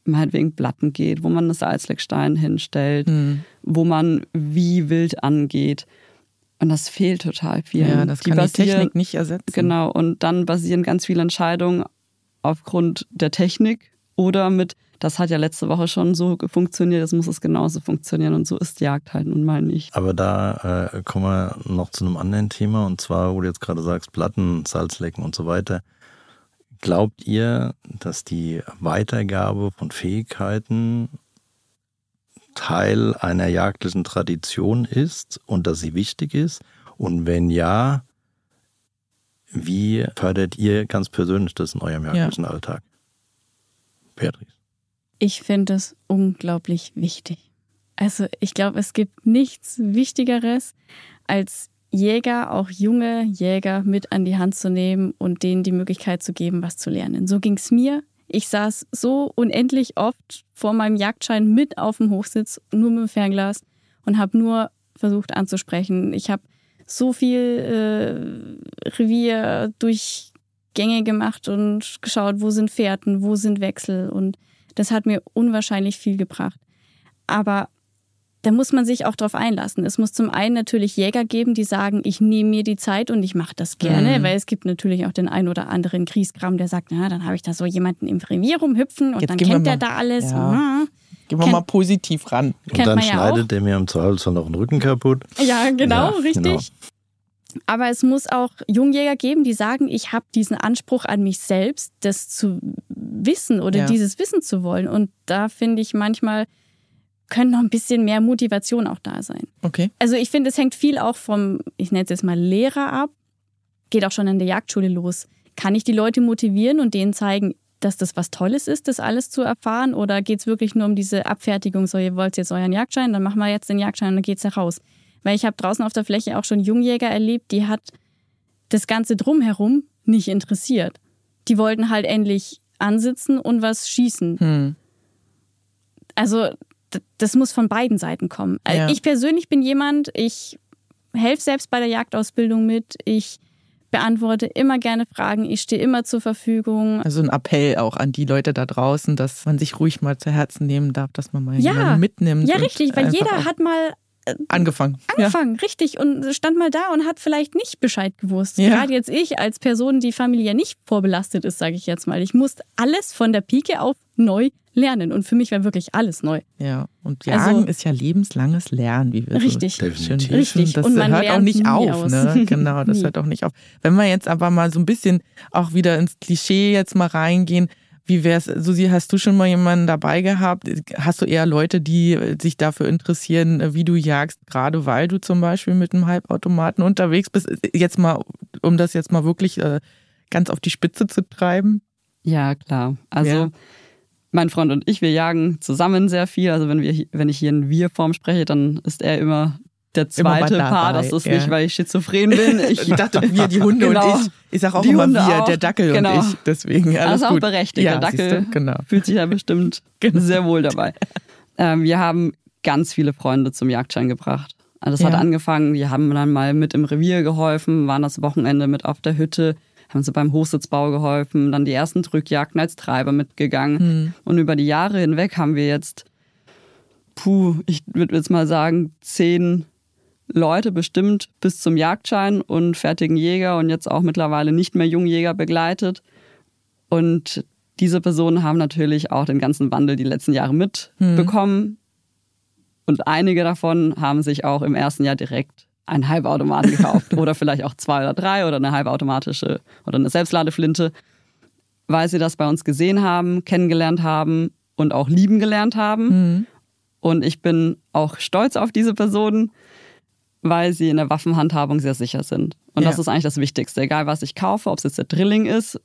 meinetwegen Platten geht, wo man das Salzleckstein hinstellt, Hm. wo man wie wild angeht. Und das fehlt total viel. ja, das kann die Technik nicht ersetzen. Genau, und dann basieren ganz viele Entscheidungen aufgrund der Technik oder mit, das hat ja letzte Woche schon so funktioniert, das muss es genauso funktionieren. Und so ist Jagd halt nun mal nicht. Aber da äh, kommen wir noch zu einem anderen Thema und zwar, wo du jetzt gerade sagst, Platten, Salzlecken und so weiter. Glaubt ihr, dass die Weitergabe von Fähigkeiten Teil einer jagdlichen Tradition ist und dass sie wichtig ist? Und wenn ja, wie fördert ihr ganz persönlich das in eurem jagdlichen Alltag? Beatrice. Ich finde es unglaublich wichtig. Also ich glaube, es gibt nichts Wichtigeres, als Jäger, auch junge Jäger mit an die Hand zu nehmen und denen die Möglichkeit zu geben, was zu lernen. So ging es mir. Ich saß so unendlich oft vor meinem Jagdschein mit auf dem Hochsitz, nur mit dem Fernglas und habe nur versucht anzusprechen. Ich habe so viel äh, Revierdurchgänge gemacht und geschaut, wo sind Fährten, wo sind Wechsel und das hat mir unwahrscheinlich viel gebracht. Aber da muss man sich auch drauf einlassen. Es muss zum einen natürlich Jäger geben, die sagen, ich nehme mir die Zeit und ich mache das gerne, Mhm. weil es gibt natürlich auch den ein oder anderen Kriegskram, der sagt, na, dann habe ich da so jemanden im Revier rumhüpfen und Jetzt dann kennt der da alles. Ja. Ja, Gehen wir mal positiv ran. Und dann man ja schneidet der mir im Zweifelsfall noch den Rücken kaputt. ja genau, Ja, richtig. genau. Aber es muss auch Jungjäger geben, die sagen, ich habe diesen Anspruch an mich selbst, das zu wissen oder Ja. dieses Wissen zu wollen. Und da finde ich manchmal, können noch ein bisschen mehr Motivation auch da sein. Okay. Also ich finde, es hängt viel auch vom, ich nenne es jetzt mal Lehrer ab. Geht auch schon in der Jagdschule los. Kann ich die Leute motivieren und denen zeigen, dass das was Tolles ist, das alles zu erfahren? Oder geht es wirklich nur um diese Abfertigung, so ihr wollt jetzt euren Jagdschein, dann machen wir jetzt den Jagdschein und dann geht's heraus? Weil ich habe draußen auf der Fläche auch schon Jungjäger erlebt, die hat das Ganze drumherum nicht interessiert. Die wollten halt endlich ansitzen und was schießen. Hm. Also das muss von beiden Seiten kommen. Also Ja. Ich persönlich bin jemand, ich helfe selbst bei der Jagdausbildung mit. Ich beantworte immer gerne Fragen. Ich stehe immer zur Verfügung. Also ein Appell auch an die Leute da draußen, dass man sich ruhig mal zu Herzen nehmen darf, dass man mal Ja. jemanden mitnimmt. Ja, richtig, weil jeder hat mal angefangen. angefangen, richtig, und stand mal da und hat vielleicht nicht Bescheid gewusst. Ja. Gerade jetzt ich als Person, die familiär nicht vorbelastet ist, sage ich jetzt mal. Ich musste alles von der Pike auf neu lernen und für mich war wirklich alles neu. Ja, ja. Und Also- Jagen ist ja lebenslanges Lernen, wie wir Richtig. so schön. Richtig. Das Und man hört auch nicht auf, ne? [laughs] Genau, das hört auch nicht auf. Wenn wir jetzt aber mal so ein bisschen auch wieder ins Klischee jetzt mal reingehen, wie wär's, Susi, hast du schon mal jemanden dabei gehabt? Hast du eher Leute, die sich dafür interessieren, wie du jagst, gerade weil du zum Beispiel mit einem Halbautomaten unterwegs bist? Jetzt mal, um das jetzt mal wirklich äh, ganz auf die Spitze zu treiben. Ja, klar. Also Ja. mein Freund und ich, wir jagen zusammen sehr viel. Also wenn, wir, wenn ich hier in Wir-Form spreche, dann ist er immer der zweite Paar. Das ist ja. nicht, weil ich schizophren bin. Ich, [laughs] Ich dachte, wir, die [laughs] Hunde Genau. und ich. Ich sage auch Die immer Hunde wir, auch. der Dackel Genau. und ich. Deswegen alles Also auch gut. berechtigt. Ja, der Dackel genau. fühlt sich da bestimmt [laughs] Genau. sehr wohl dabei. Ähm, wir haben ganz viele Freunde zum Jagdschein gebracht. Also das Ja. hat angefangen, die haben dann mal mit im Revier geholfen, waren das Wochenende mit auf der Hütte, haben sie beim Hochsitzbau geholfen, dann die ersten Drückjagden als Treiber mitgegangen. Hm. Und über die Jahre hinweg haben wir jetzt, puh, ich würde jetzt mal sagen, zehn Leute bestimmt bis zum Jagdschein und fertigen Jäger und jetzt auch mittlerweile nicht mehr Jungjäger begleitet. Und diese Personen haben natürlich auch den ganzen Wandel die letzten Jahre mitbekommen. Und einige davon haben sich auch im ersten Jahr direkt einen Halbautomaten [laughs] gekauft oder vielleicht auch zwei oder drei oder eine halbautomatische oder eine Selbstladeflinte, weil sie das bei uns gesehen haben, kennengelernt haben und auch lieben gelernt haben. Mhm. Und ich bin auch stolz auf diese Personen, weil sie in der Waffenhandhabung sehr sicher sind. Und das Ja. ist eigentlich das Wichtigste. Egal, was ich kaufe, ob es jetzt der Drilling ist,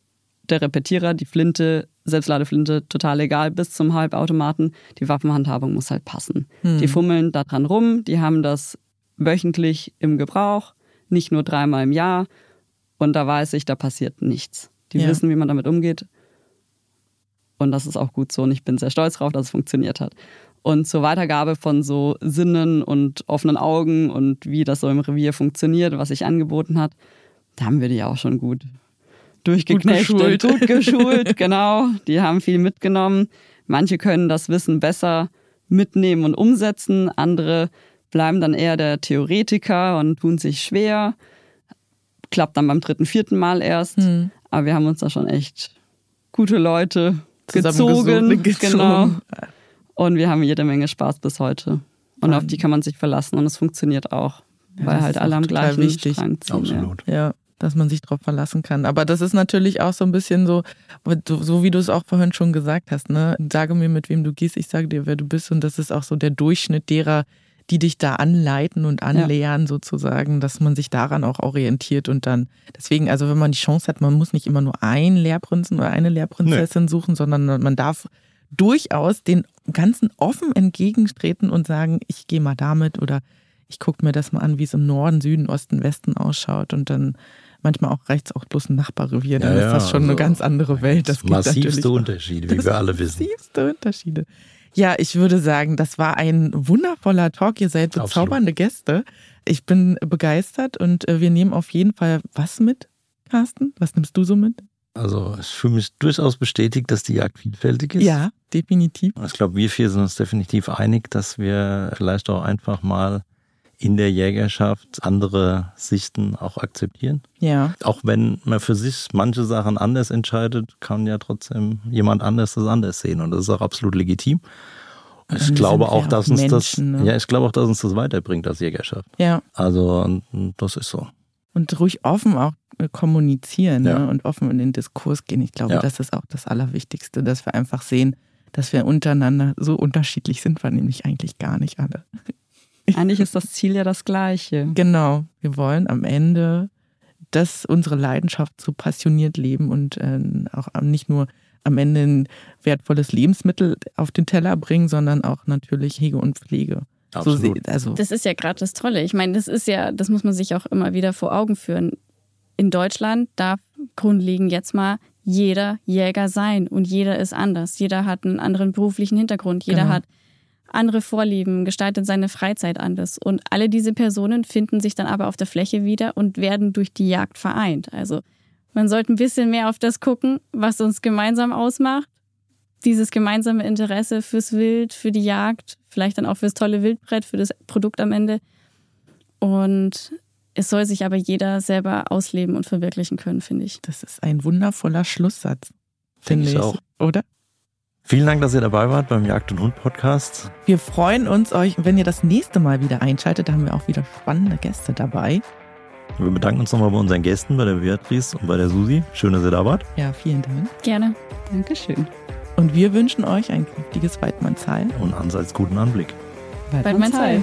der Repetierer, die Flinte, Selbstladeflinte, total egal, bis zum Halbautomaten. Die Waffenhandhabung muss halt passen. Hm. Die fummeln da dran rum, die haben das wöchentlich im Gebrauch, nicht nur dreimal im Jahr. Und da weiß ich, da passiert nichts. Die Ja. wissen, wie man damit umgeht. Und das ist auch gut so. Und ich bin sehr stolz darauf, dass es funktioniert hat. Und zur Weitergabe von so Sinnen und offenen Augen und wie das so im Revier funktioniert, was sich angeboten hat, da haben wir die auch schon gut durchgeknechtet, geschult. gut geschult, [laughs] genau. Die haben viel mitgenommen. Manche können das Wissen besser mitnehmen und umsetzen, andere bleiben dann eher der Theoretiker und tun sich schwer. Klappt dann beim dritten, vierten Mal erst. Hm. Aber wir haben uns da schon echt gute Leute gezogen. gezogen. Genau. Und wir haben jede Menge Spaß bis heute. Und auf die kann man sich verlassen und es funktioniert auch. Ja, weil halt ist alle am gleichen wichtig. Strang ziehen. Absolut. Ja, dass man sich darauf verlassen kann. Aber das ist natürlich auch so ein bisschen so, so wie du es auch vorhin schon gesagt hast, ne? Sage mir, mit wem du gehst, ich sage dir, wer du bist. Und das ist auch so der Durchschnitt derer, die dich da anleiten und anlehren, sozusagen, dass man sich daran auch orientiert und dann, deswegen, also wenn man die Chance hat, man muss nicht immer nur einen Lehrprinzen oder eine Lehrprinzessin suchen, sondern man darf durchaus den Ganzen offen entgegentreten und sagen, ich gehe mal damit oder ich gucke mir das mal an, wie es im Norden, Süden, Osten, Westen ausschaut und dann manchmal auch rechts auch bloß ein Nachbarrevier, dann Ja, ist das schon eine also ganz andere Welt. Das gibt Massivste Unterschiede, wie wir alle wissen. massivste Unterschiede. Ja, ich würde sagen, das war ein wundervoller Talk. Ihr seid Absolut. bezaubernde Gäste. Ich bin begeistert und äh, wir nehmen auf jeden Fall was mit, Carsten? Was nimmst du so mit? Also ich fühle mich durchaus bestätigt, dass die Jagd vielfältig ist. Ja, definitiv. Ich glaube, wir vier sind uns definitiv einig, dass wir vielleicht auch einfach mal in der Jägerschaft andere Sichten auch akzeptieren. Ja, Auch wenn man für sich manche Sachen anders entscheidet, kann ja trotzdem jemand anders das anders sehen und das ist auch absolut legitim. Ich glaube auch, dass uns Menschen, das, ne? ja, ich glaube auch, dass uns das weiterbringt als Jägerschaft. ja. Also das ist so. Und ruhig offen auch äh, kommunizieren Ja. ne? und offen in den Diskurs gehen. Ich glaube, Ja. das ist auch das Allerwichtigste, dass wir einfach sehen, dass wir untereinander so unterschiedlich sind, wir nämlich eigentlich gar nicht alle. [laughs] Eigentlich ist das Ziel ja das gleiche. Genau, wir wollen am Ende das unsere Leidenschaft so passioniert leben und äh, auch nicht nur am Ende ein wertvolles Lebensmittel auf den Teller bringen, sondern auch natürlich Hege und Pflege. Absolut. So, also Das ist ja gerade das Tolle. Ich meine, das ist ja, das muss man sich auch immer wieder vor Augen führen. In Deutschland darf grundlegend jetzt mal jeder Jäger sein und jeder ist anders. Jeder hat einen anderen beruflichen Hintergrund, jeder Genau. hat andere Vorlieben, gestaltet seine Freizeit anders. Und alle diese Personen finden sich dann aber auf der Fläche wieder und werden durch die Jagd vereint. Also man sollte ein bisschen mehr auf das gucken, was uns gemeinsam ausmacht. Dieses gemeinsame Interesse fürs Wild, für die Jagd, vielleicht dann auch fürs tolle Wildbrett, für das Produkt am Ende. Und es soll sich aber jeder selber ausleben und verwirklichen können, finde ich. das ist ein wundervoller Schlusssatz, finde ich ich. auch. Oder? Vielen Dank, dass ihr dabei wart beim Jagd und Hund Podcast. Wir freuen uns euch, wenn ihr das nächste Mal wieder einschaltet. Da haben wir auch wieder spannende Gäste dabei. Wir bedanken uns nochmal bei unseren Gästen, bei der Beatrice und bei der Susi. Schön, dass ihr da wart. Ja, vielen Dank. Gerne. Dankeschön. Und wir wünschen euch ein kräftiges Weidmannsheil. Und Hans als guten Anblick. Weidmannsheil. Weidmannsheil.